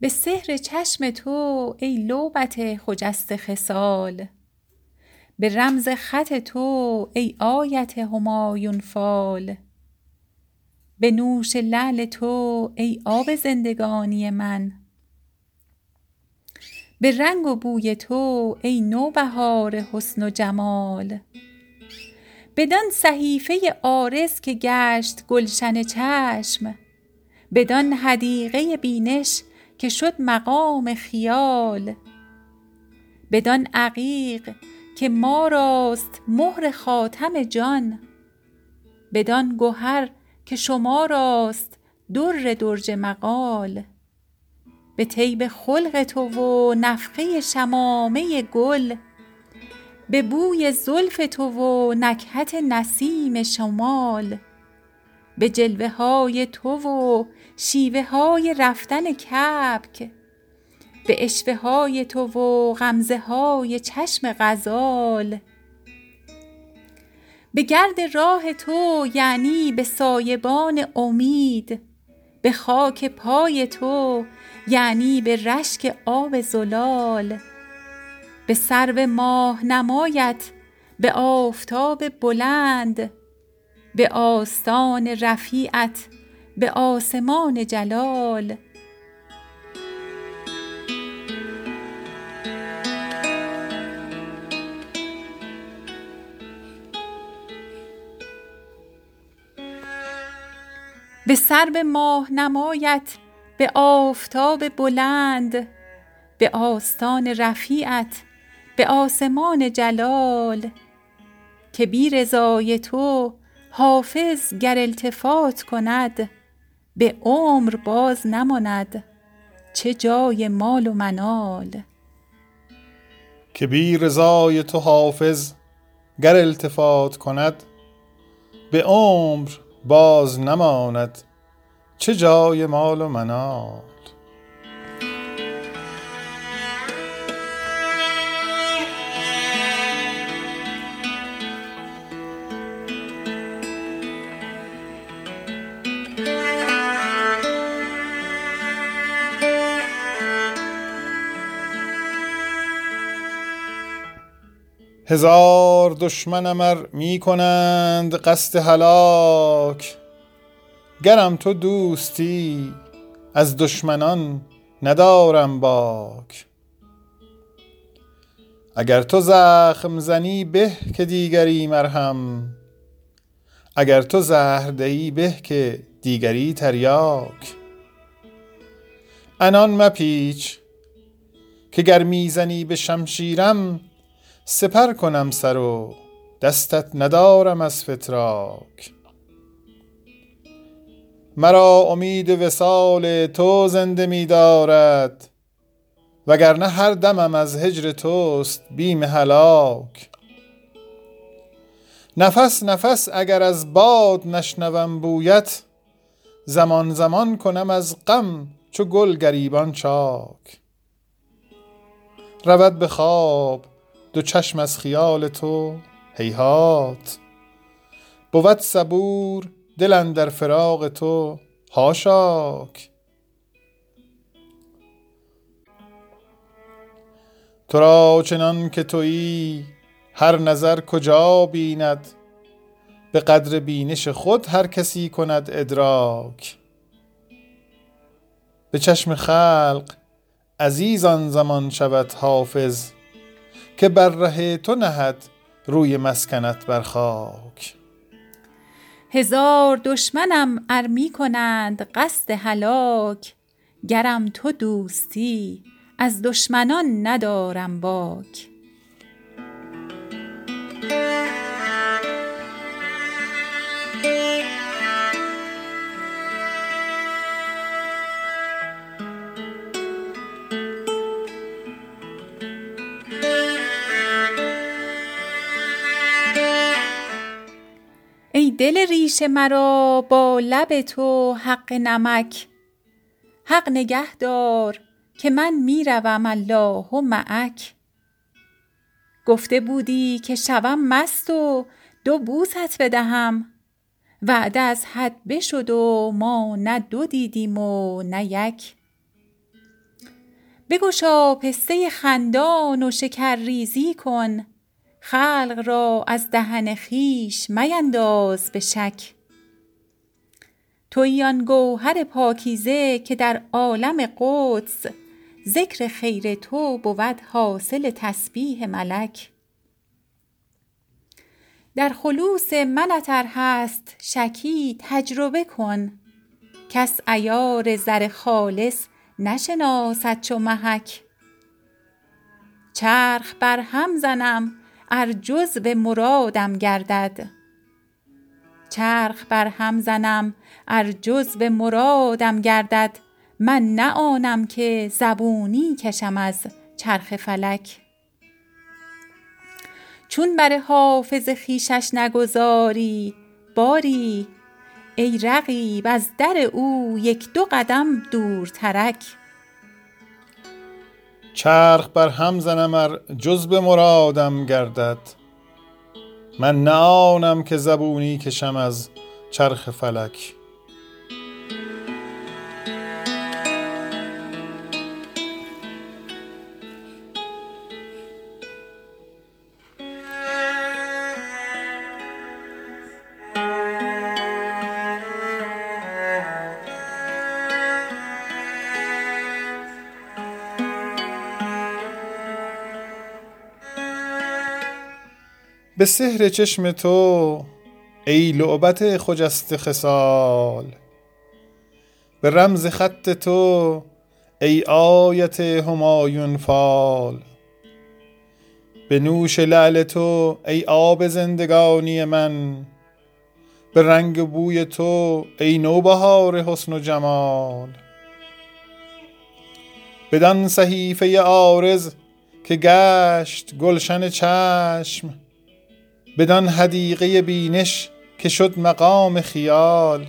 به سحر چشم تو ای لعبت خجسته خصال. به رمز خط تو ای آیت همایون فال. به نوش لعل تو ای آب زندگانی من. به رنگ و بوی تو ای نوبهار حسن و جمال. بدان صحیفه عارض که گشت گلشن چشم بدان حدیقه بینش که شد مقام خیال. بدان عقیق که ما راست مهر خاتم جان. بدان گهر که شما راست در درج مقال. به طیب خلق تو و نفخه شمامه گل. به بوی زلف تو و نکهت نسیم شمال. به جلوه های تو و شیوه های رفتن کبک به عشوه های تو و غمزه های چشم غزال. به گرد راه تو یعنی به سایبان امید به خاک پای تو یعنی به رشک آب زلال. به سرو ماه نمایت به آفتاب بلند به آستان رفیعت به آسمان جلال. به سرو ماه نمایت به آفتاب بلند. به آستان رفیعت به آسمان جلال. که بی رضای تو حافظ گر التفات کند به عمر باز نماند چه جای مال و منال. که بی رضای تو حافظ گر التفات کند به عمر باز نماند چه جای مال و منال. هزار دشمنم ار می کنند قصد هلاک. گرم تو دوستی از دشمنان ندارم باک. اگر تو زخم زنی به که دیگری مرهم. اگر تو زهر دهی به که دیگری تریاک. عنان مپیچ که گر می‌زنی به شمشیرم سپر کنم سر و دستت ندارم از فتراک. مرا امید وصال تو زنده می دارد وگرنه هر دمم از هجر توست بیم هلاک. نفس نفس اگر از باد نشنوم بویت زمان زمان کنم از غم چو گل گریبان چاک. رود به خواب دو چشم از خیال تو هیهات. بود صبور دل اندر فراق تو حاشاک تو را چنان که تویی هر نظر کجا بیند؟ به قدر بینش خود هر کسی کند ادراک. به چشم خلق عزیز آن زمان شود حافظ که بر ره تو نهد روی مسکنت بر خاک. هزار دشمنم ار می کنند قصد هلاک گرم تو دوستی از دشمنان ندارم باک. دل ریش مرا با لب تو حق نمک. حق نگه دار که من می روم الله معک. گفته بودی که شوم مست و دو بوست بدهم. وعده از حد بشد و ما نه دو دیدیم و نه یک. بگشا پسته خندان و شکر ریزی کن. خلق را از دهن خیش مینداز به شک. تویی آن گوهر پاکیزه که در عالم قدس ذکر خیر تو بود حاصل تسبیح ملک. در خلوص منت ار هست شکی تجربه کن. کس عیار زر خالص نشناسد چو محک. چرخ بر هم زنم ار جزو مرادم گردد. چرخ بر هم زنم ار جزو مرادم گردد. من نه آنم که زبونی کشم از چرخ فلک. چون بر حافظ خویشش نگذاری باری ای رقیب از در او یک دو قدم دورترک. چرخ بر هم زنم ار جزو مرادم گردد. من نه که زبونی کشم از چرخ فلک. به سحر چشم تو ای لعبت خجست خصال. به رمز خط تو ای آیت همایون فال. به نوش لعل تو ای آب زندگانی من. به رنگ بوی تو ای نوبهار حسن و جمال. بدان صحیفه عارض که گشت گلشن چشم بدان حدیقه بینش که شد مقام خیال.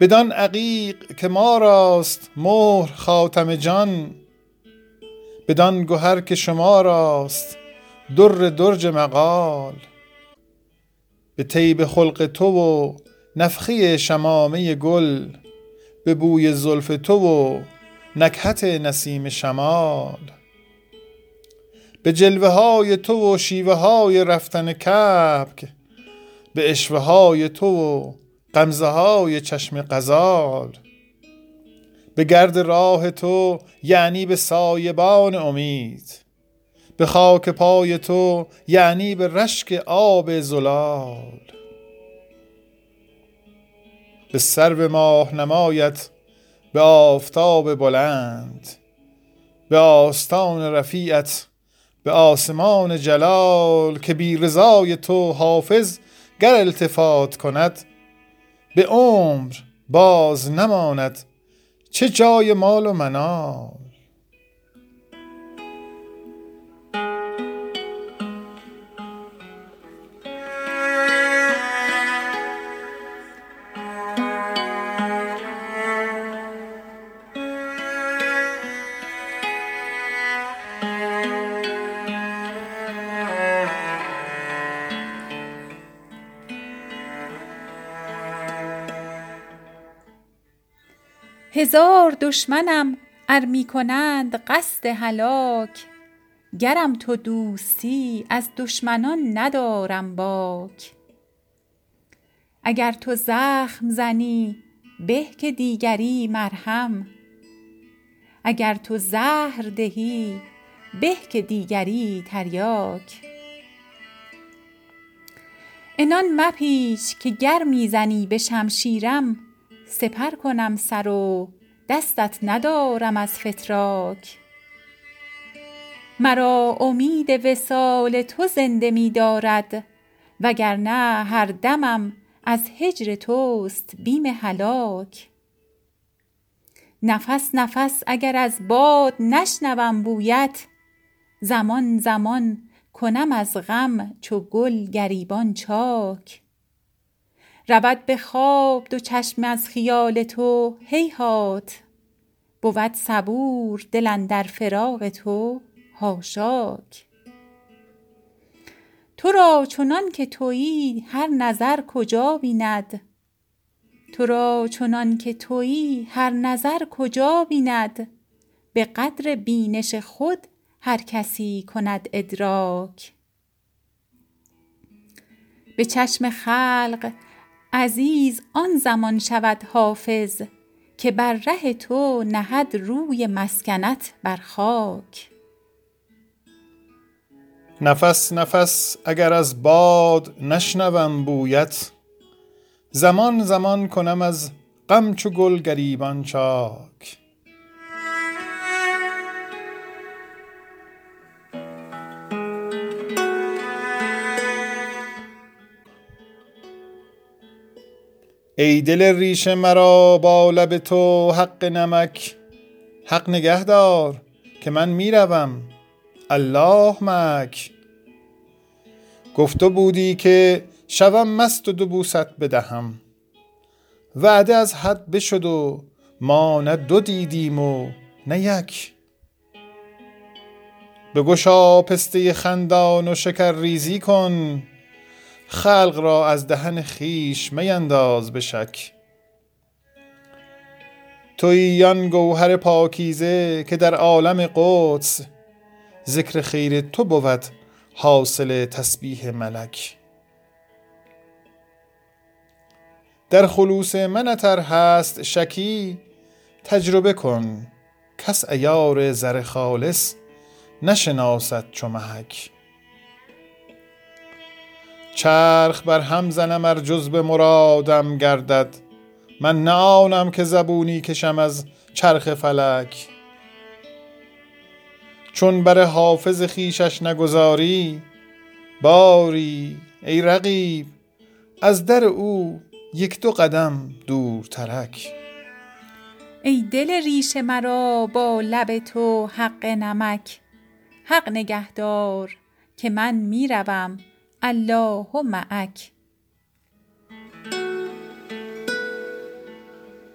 بدان عقیق که ما راست مهر خاتم جان. بدان گهر که شما راست در درج مقال. به طیب خلق تو و نفخه شمامه گل. به بوی زلف تو و نکهت نسیم شمال. به جلوه های تو و شیوه های رفتن کبک به اشوه های تو و قمزه های چشم قزال به گرد راه تو یعنی به سایبان امید. به خاک پای تو یعنی به رشک آب زلال. به سرو ماه نمایت به آفتاب بلند. به آستان رفیعت به آسمان جلال که بی رضای تو حافظ گر التفات کند به عمر باز نماند چه جای مال و منال. هزار دشمنم ار می کنند قصد هلاک. گرم تو دوستی از دشمنان ندارم باک. اگر تو زخم زنی به که دیگری مرهم. اگر تو زهر دهی به که دیگری تریاک. عنان مپیچ که گر می زنی به شمشیرم سپر کنم سر و دستت ندارم از فتراک. مرا امید وصال تو زنده می دارد وگرنه هر دمم از هجر توست بیم هلاک. نفس نفس اگر از باد نشنوم بویت زمان زمان کنم از غم چو گل گریبان چاک. رود به خواب دو چشم از خیال تو هیهات بود صبور دل اندر فراق تو حاشاک. تو را چنان که تویی هر نظر کجا بیند؟ تو را چنان که تویی هر نظر کجا بیند؟ به قدر بینش خود هر کسی کند ادراک. به چشم خلق عزیز آن زمان شود حافظ که بر ره تو نهد روی مسکنت بر خاک. نفس نفس اگر از باد نشنوم بویت زمان زمان کنم از غم چو گل گریبان چاک. ای دل ریش مرا با لب تو حق نمک حق نگهدار که من می‌روم. الله مک. گفته بودی که شوم مست و دو بوست بدهم. وعده از حد بشد و ما نه دو دیدیم و نه یک. بگشا پسته خندان و شکر ریزی کن. خلق را از دهن خیش مینداز به شک. توی آن گوهر پاکیزه که در عالم قدس ذکر خیر تو بود حاصل تسبیح ملک. در خلوص منتر هست شکی تجربه کن کس ایار زر خالص نشناسد چو چرخ بر هم زنم ار جز به مرادم گردد. من نه که زبونی کشم از چرخ فلک. چون بر حافظ خیشش نگذاری باری ای رقیب از در او یک دو قدم دور ترک. ای دل ریش مرا با لب تو حق نمک. حق نگهدار که من می‌روم. الله معک.